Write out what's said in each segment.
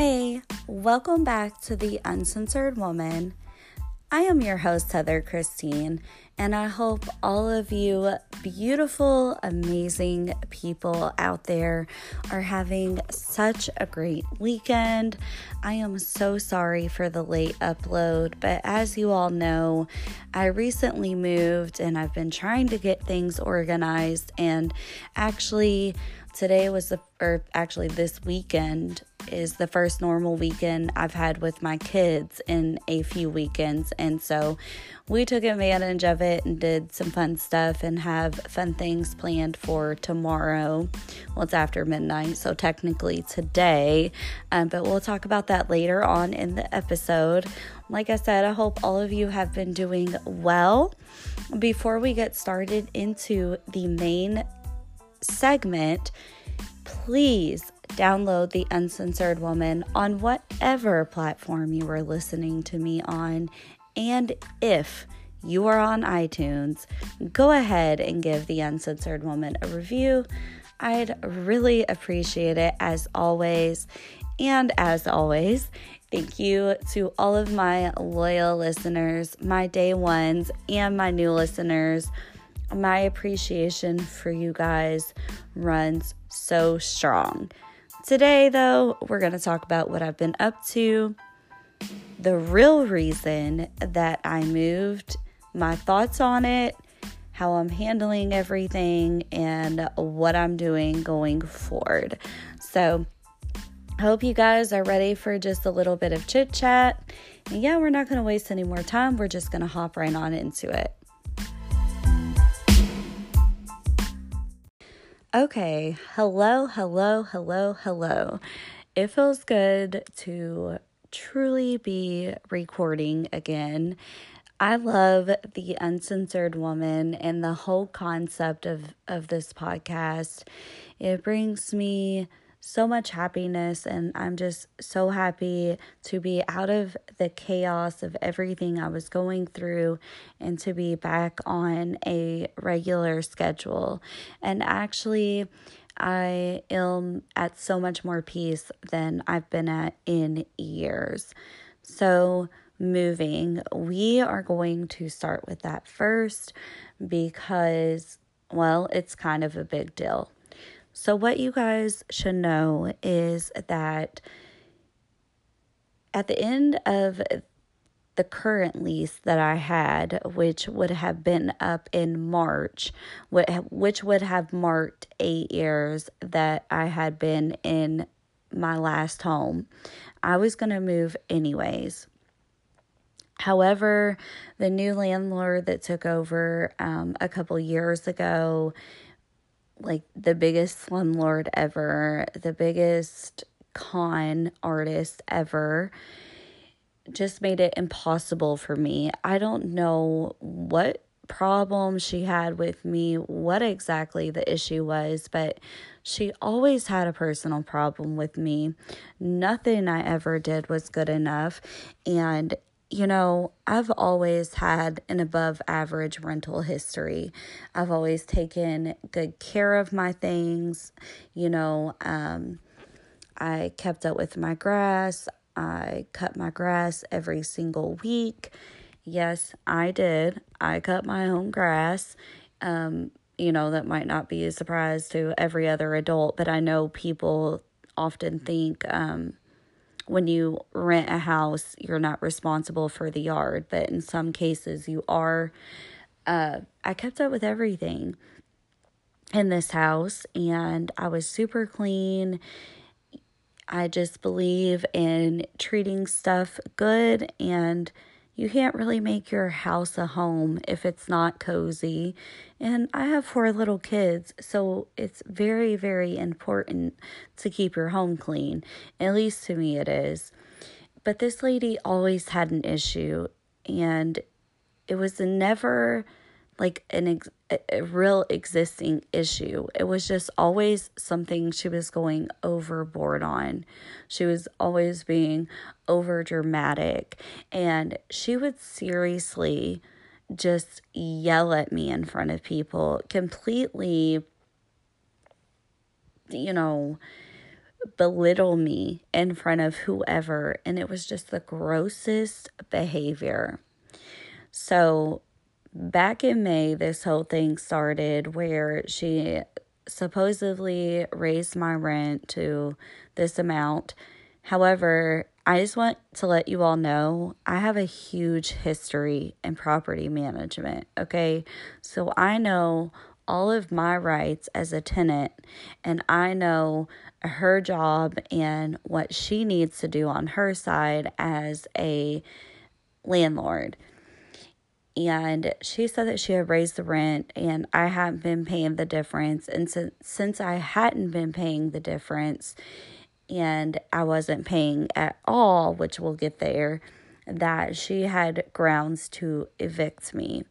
Hey, welcome back to The Uncensored Woman. I am your host, Heather Christine, and I hope all of you beautiful, amazing people out there are having such a great weekend. I am so sorry for the late upload, but as you all know, I recently moved and I've been trying to get things organized, and actually, today was the, or actually, this weekend is the first normal weekend I've had with my kids in a few weekends. And so we took advantage of it and did some fun stuff and have fun things planned for tomorrow. Well, it's after midnight, so technically today, um, but we'll talk about that later on in the episode. Like I said, I hope all of you have been doing well. Before we get started into the main segment, please download The Uncensored Woman on whatever platform you are listening to me on. And if you are on iTunes, go ahead and give The Uncensored Woman a review. I'd really appreciate it as always. And as always, thank you to all of my loyal listeners, my day ones, and my new listeners. My appreciation for you guys runs so strong. Today, though, we're going to talk about what I've been up to, the real reason that I moved, my thoughts on it, how I'm handling everything, and what I'm doing going forward. So, hope you guys are ready for just a little bit of chit chat. And yeah, we're not going to waste any more time. We're just going to hop right on into it. Okay, hello, hello, hello, hello. It feels good to truly be recording again. I love the uncensored woman and the whole concept of, of this podcast. It brings me so much happiness, and I'm just so happy to be out of the chaos of everything I was going through and to be back on a regular schedule. And actually, I am at so much more peace than I've been at in years. So, moving, we are going to start with that first because, well, it's kind of a big deal. So, what you guys should know is that at the end of the current lease that I had, which would have been up in March, which would have marked eight years that I had been in my last home, I was going to move anyways. However, the new landlord that took over um, a couple years ago like the biggest slumlord ever, the biggest con artist ever, just made it impossible for me. I don't know what problem she had with me, what exactly the issue was, but she always had a personal problem with me. Nothing I ever did was good enough. And you know, I've always had an above average rental history. I've always taken good care of my things. You know, um, I kept up with my grass. I cut my grass every single week. Yes, I did. I cut my own grass. Um, you know, that might not be a surprise to every other adult, but I know people often think, um, when you rent a house, you're not responsible for the yard, but in some cases you are. Uh, I kept up with everything in this house and I was super clean. I just believe in treating stuff good and you can't really make your house a home if it's not cozy. And I have four little kids, so it's very, very important to keep your home clean. At least to me, it is. But this lady always had an issue, and it was never like an ex- a real existing issue. It was just always something she was going overboard on. She was always being over dramatic and she would seriously just yell at me in front of people completely you know belittle me in front of whoever. And it was just the grossest behavior. So, back in May, this whole thing started where she supposedly raised my rent to this amount. However, I just want to let you all know I have a huge history in property management. Okay. So I know all of my rights as a tenant, and I know her job and what she needs to do on her side as a landlord. And she said that she had raised the rent, and I hadn't been paying the difference. And since, since I hadn't been paying the difference, and I wasn't paying at all, which we'll get there, that she had grounds to evict me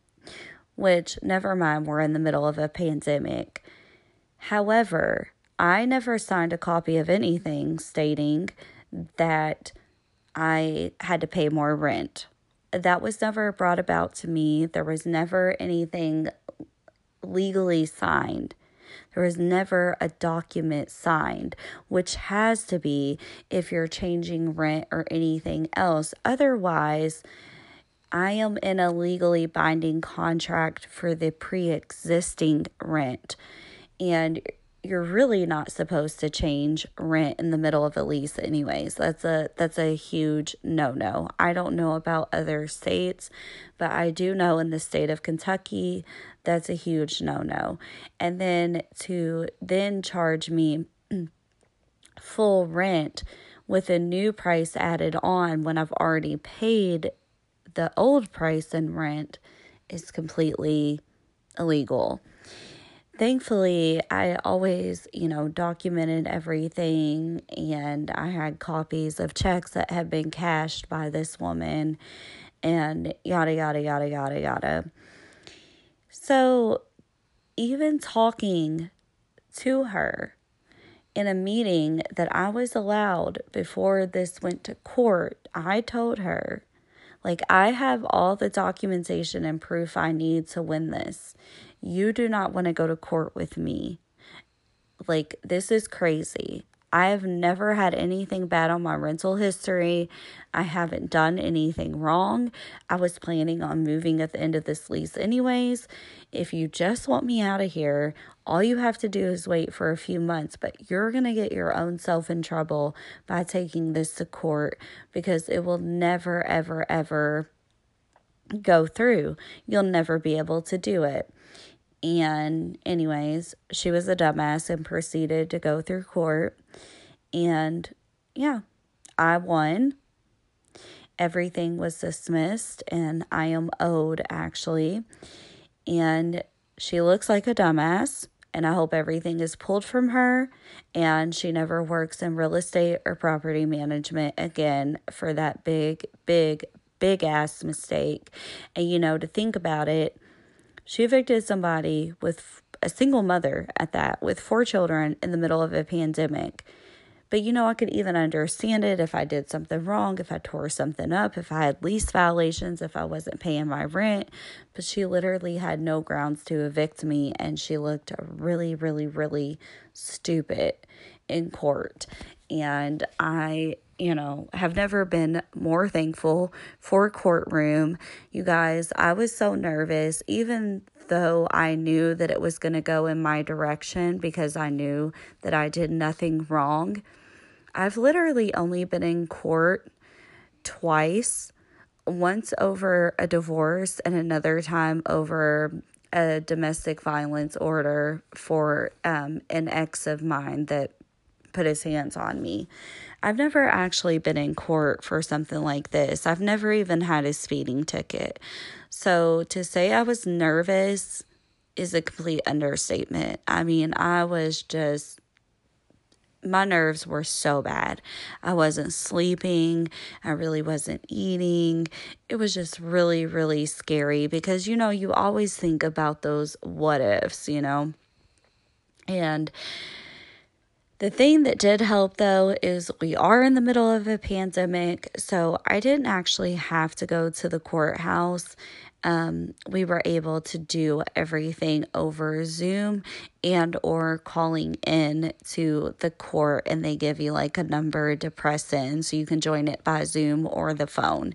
which, never mind, we're in the middle of a pandemic. However, I never signed a copy of anything stating that I had to pay more rent. That was never brought about to me. There was never anything legally signed. There was never a document signed, which has to be if you're changing rent or anything else. Otherwise, I am in a legally binding contract for the pre existing rent. And you're really not supposed to change rent in the middle of a lease anyways. That's a that's a huge no no i don't know about other states but i do know in the state of kentucky that's a huge no no and then to then charge me full rent with a new price added on when i've already paid the old price and rent is completely illegal. Thankfully, I always, you know, documented everything and I had copies of checks that had been cashed by this woman and yada, yada, yada, yada, yada. So, even talking to her in a meeting that I was allowed before this went to court, I told her like, I have all the documentation and proof I need to win this. You do not want to go to court with me. Like, this is crazy. I have never had anything bad on my rental history. I haven't done anything wrong. I was planning on moving at the end of this lease, anyways. If you just want me out of here, all you have to do is wait for a few months, but you're going to get your own self in trouble by taking this to court because it will never, ever, ever go through. You'll never be able to do it. And, anyways, she was a dumbass and proceeded to go through court. And yeah, I won. Everything was dismissed, and I am owed actually. And she looks like a dumbass, and I hope everything is pulled from her and she never works in real estate or property management again for that big, big, big ass mistake. And you know, to think about it, she evicted somebody with a single mother at that, with four children in the middle of a pandemic. But you know, I could even understand it if I did something wrong, if I tore something up, if I had lease violations, if I wasn't paying my rent. But she literally had no grounds to evict me, and she looked really, really, really stupid in court. And I you know, have never been more thankful for courtroom. You guys, I was so nervous, even though I knew that it was going to go in my direction because I knew that I did nothing wrong. I've literally only been in court twice once over a divorce and another time over a domestic violence order for um, an ex of mine that put his hands on me. I've never actually been in court for something like this. I've never even had a speeding ticket. So to say I was nervous is a complete understatement. I mean, I was just my nerves were so bad. I wasn't sleeping. I really wasn't eating. It was just really, really scary because, you know, you always think about those what ifs, you know? And the thing that did help though is we are in the middle of a pandemic, so I didn't actually have to go to the courthouse. Um, we were able to do everything over Zoom and or calling in to the court and they give you like a number to press in so you can join it by Zoom or the phone.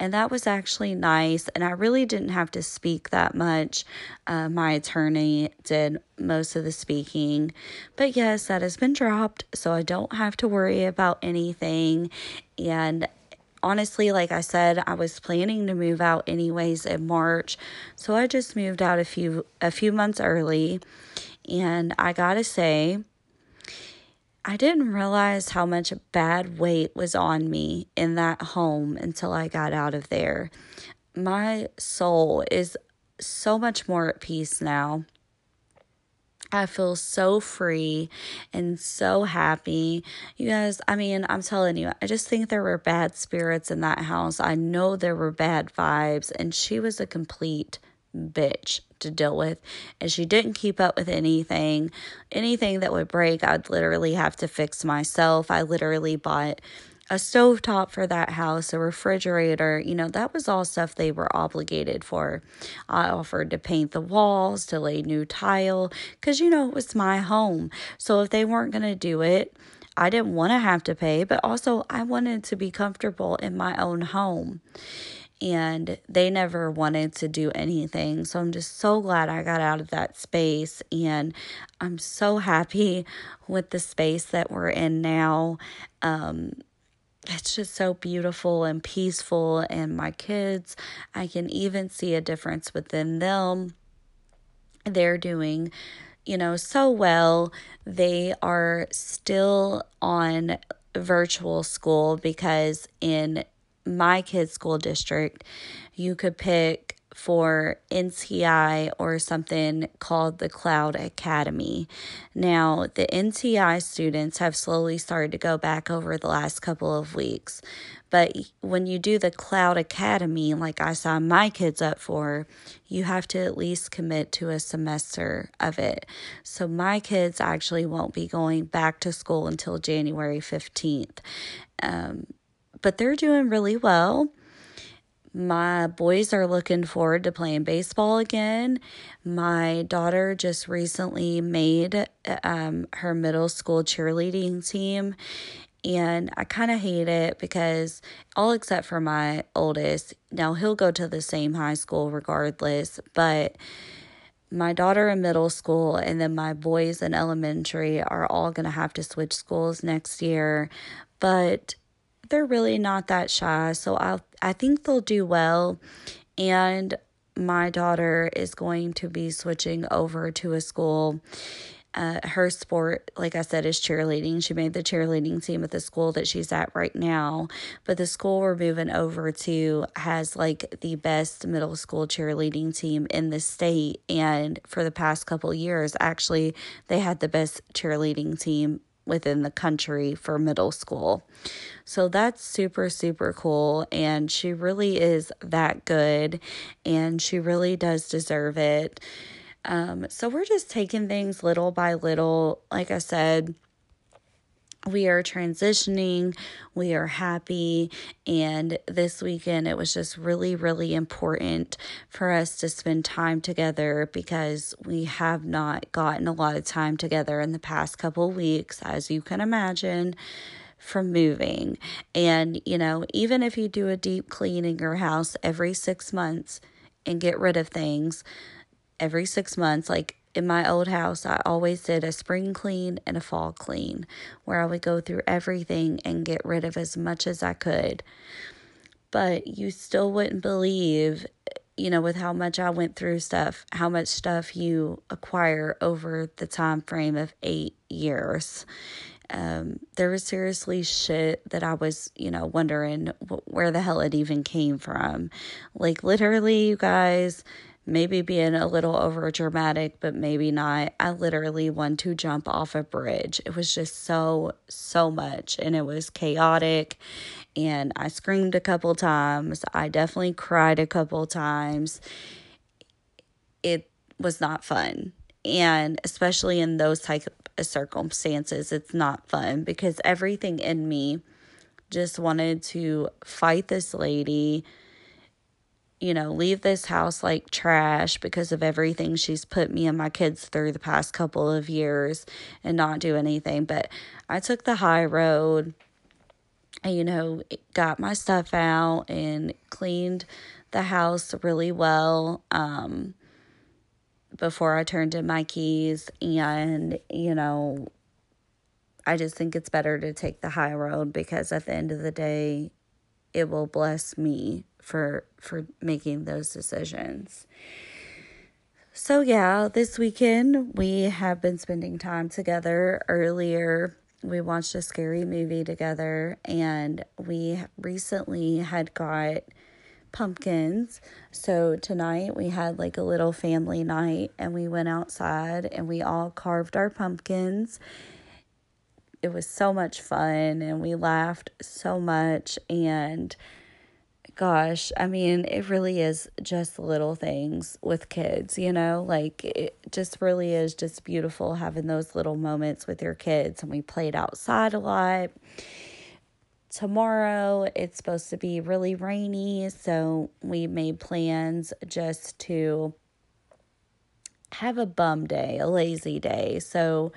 And that was actually nice. And I really didn't have to speak that much. Uh, my attorney did most of the speaking. But yes, that has been dropped. So I don't have to worry about anything. And honestly, like I said, I was planning to move out anyways in March. So I just moved out a few a few months early. And I got to say, I didn't realize how much bad weight was on me in that home until I got out of there. My soul is so much more at peace now. I feel so free and so happy. You guys, I mean, I'm telling you, I just think there were bad spirits in that house. I know there were bad vibes, and she was a complete bitch to deal with. And she didn't keep up with anything. Anything that would break, I'd literally have to fix myself. I literally bought a stove top for that house, a refrigerator, you know, that was all stuff they were obligated for. I offered to paint the walls, to lay new tile, because, you know, it was my home. So if they weren't going to do it, I didn't want to have to pay, but also I wanted to be comfortable in my own home. And they never wanted to do anything. So I'm just so glad I got out of that space. And I'm so happy with the space that we're in now. Um, it's just so beautiful and peaceful. And my kids, I can even see a difference within them. They're doing, you know, so well. They are still on virtual school because in my kids' school district, you could pick for NTI or something called the Cloud Academy. Now, the NTI students have slowly started to go back over the last couple of weeks. But when you do the Cloud Academy, like I signed my kids up for, you have to at least commit to a semester of it. So my kids actually won't be going back to school until January 15th. Um, but they're doing really well. My boys are looking forward to playing baseball again. My daughter just recently made um, her middle school cheerleading team, and I kind of hate it because all except for my oldest, now he'll go to the same high school regardless, but my daughter in middle school and then my boys in elementary are all going to have to switch schools next year. But they're really not that shy. So I I think they'll do well. And my daughter is going to be switching over to a school. Uh, her sport, like I said, is cheerleading. She made the cheerleading team at the school that she's at right now. But the school we're moving over to has like the best middle school cheerleading team in the state. And for the past couple years, actually, they had the best cheerleading team within the country for middle school. So that's super, super cool. And she really is that good. And she really does deserve it. Um, so we're just taking things little by little. Like I said, we are transitioning, we are happy, and this weekend it was just really, really important for us to spend time together because we have not gotten a lot of time together in the past couple weeks, as you can imagine. From moving, and you know, even if you do a deep clean in your house every six months and get rid of things every six months, like in my old house, I always did a spring clean and a fall clean where I would go through everything and get rid of as much as I could. But you still wouldn't believe, you know, with how much I went through stuff, how much stuff you acquire over the time frame of eight years. Um, there was seriously shit that I was, you know, wondering where the hell it even came from. Like, literally, you guys maybe being a little over dramatic, but maybe not. I literally wanted to jump off a bridge. It was just so, so much, and it was chaotic. And I screamed a couple times. I definitely cried a couple times. It was not fun. And especially in those type of circumstances, it's not fun because everything in me just wanted to fight this lady you know, leave this house like trash because of everything she's put me and my kids through the past couple of years and not do anything. But I took the high road and, you know, got my stuff out and cleaned the house really well um, before I turned in my keys. And, you know, I just think it's better to take the high road because at the end of the day, it will bless me for for making those decisions. So yeah, this weekend we have been spending time together. Earlier, we watched a scary movie together and we recently had got pumpkins. So tonight we had like a little family night and we went outside and we all carved our pumpkins. It was so much fun and we laughed so much and gosh, I mean, it really is just little things with kids, you know? Like, it just really is just beautiful having those little moments with your kids. And we played outside a lot. Tomorrow, it's supposed to be really rainy, so we made plans just to have a bum day, a lazy day. So,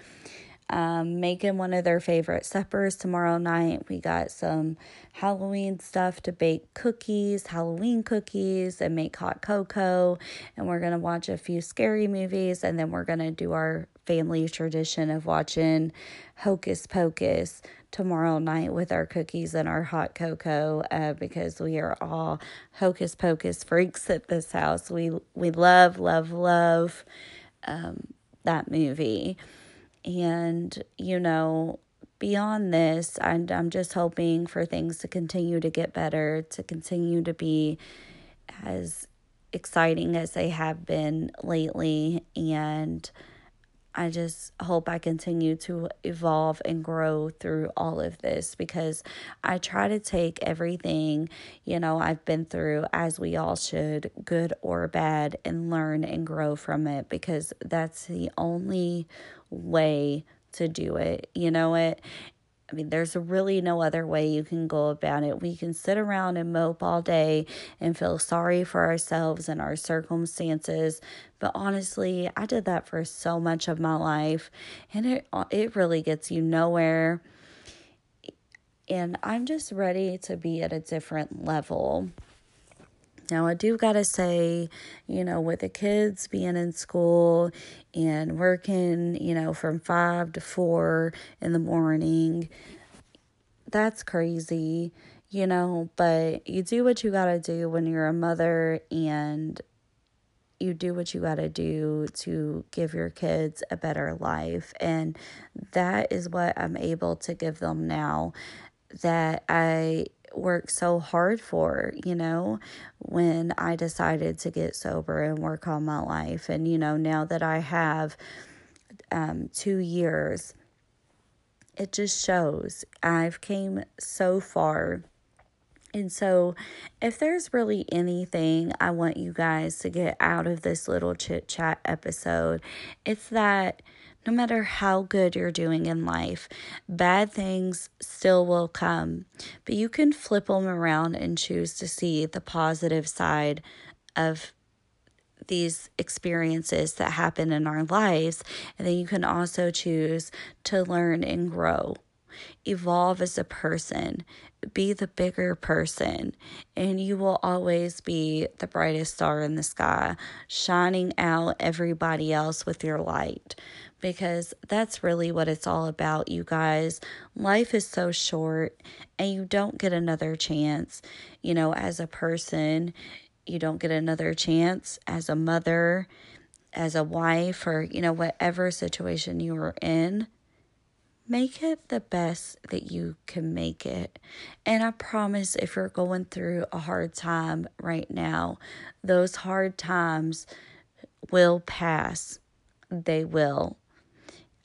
um, making one of their favorite suppers tomorrow night. We got some Halloween stuff to bake cookies, Halloween cookies, and make hot cocoa. And we're going to watch a few scary movies. And then we're going to do our family tradition of watching Hocus Pocus tomorrow night with our cookies and our hot cocoa uh, because we are all Hocus Pocus freaks at this house. We, we love, love, love um, that movie. And, you know, beyond this, I'm, I'm just hoping for things to continue to get better, to continue to be as exciting as they have been lately. And, I just hope I continue to evolve and grow through all of this because I try to take everything, you know, I've been through as we all should, good or bad, and learn and grow from it because that's the only way to do it. You know it. I mean, there's really no other way you can go about it. We can sit around and mope all day and feel sorry for ourselves and our circumstances, but honestly, I did that for so much of my life, and it uh, it really gets you nowhere. And I'm just ready to be at a different level. Now, I do got to say, you know, with the kids being in school and working, you know, from five to four in the morning, that's crazy, you know, but you do what you got to do when you're a mother and you do what you got to do to give your kids a better life. And that is what I'm able to give them now that I worked so hard for, you know, when I decided to get sober and work on my life. And, you know, now that I have um, two years, it just shows I've came so far. And so, if there's really anything I want you guys to get out of this little chit chat episode, it's that no matter how good you're doing in life, bad things still will come. But you can flip them around and choose to see the positive side of these experiences that happen in our lives. And then you can also choose to learn and grow, evolve as a person, be the bigger person, and you will always be the brightest star in the sky, shining out everybody else with your light because that's really what it's all about, you guys. Life is so short and you don't get another chance, you know, as a person. You don't get another chance as a mother, as a wife, or, you know, whatever situation you are in. Make it the best that you can make it. And I promise if you're going through a hard time right now, those hard times will pass. They will.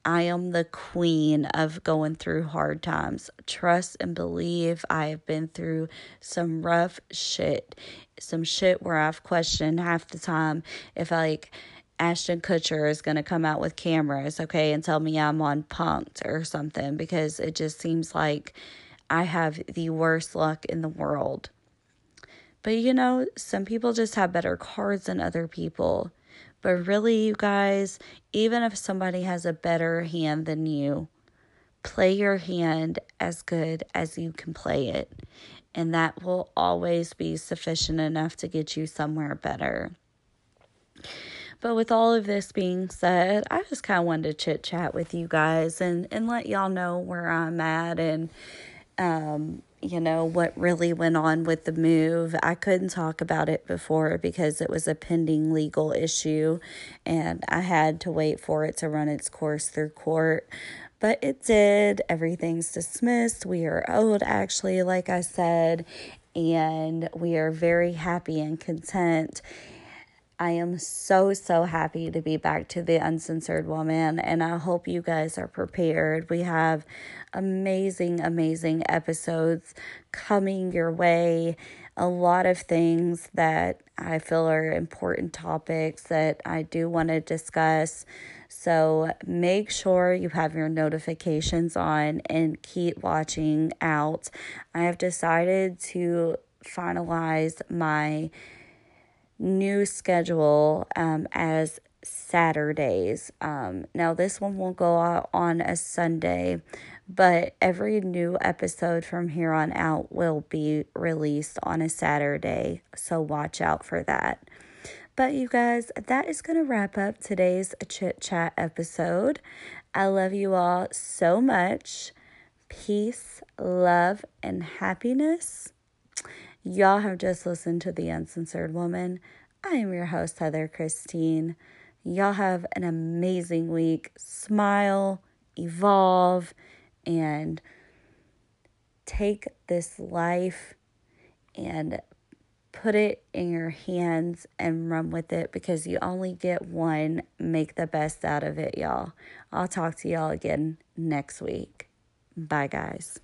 I am the queen of going through hard times. Trust and believe I have been through some rough shit. Some shit where I've questioned half the time if like Ashton Kutcher is going to come out with cameras, okay, and tell me I'm on Punk'd or something because it just seems like I have the worst luck in the world. But you know, some people just have better cards than other people. But really, you guys, even if somebody has a better hand than you, play your hand as good as you can play it. And that will always be sufficient enough to get you somewhere better. But with all of this being said, I just kind of wanted to chit chat with you guys and, and let y'all know where I'm at and, um, you know, what really went on with the move. I couldn't talk about it before because it was a pending legal issue and I had to wait for it to run its course through court. But it did. Everything's dismissed. We are owed, actually, like I said, and we are very happy and content I am so, so happy to be back to the Uncensored Woman, and I hope you guys are prepared. We have amazing, amazing episodes coming your way. A lot of things that I feel are important topics that I do want to discuss. So make sure you have your notifications on and keep watching out. I have decided to finalize my new schedule um, as Saturdays. Um, now, this one will go out on a Sunday, but every new episode from here on out will be released on a Saturday. So, watch out for that. But, you guys, that is going to wrap up today's chit chat episode. I love you all so much. Peace, love, and happiness. Y'all have just listened to The Uncensored Woman. I am your host, Heather Christine. Y'all have an amazing week. Smile, evolve, and take this life and put it in your hands and run with it because you only get one. Make the best out of it, y'all. I'll talk to y'all again next week. Bye, guys.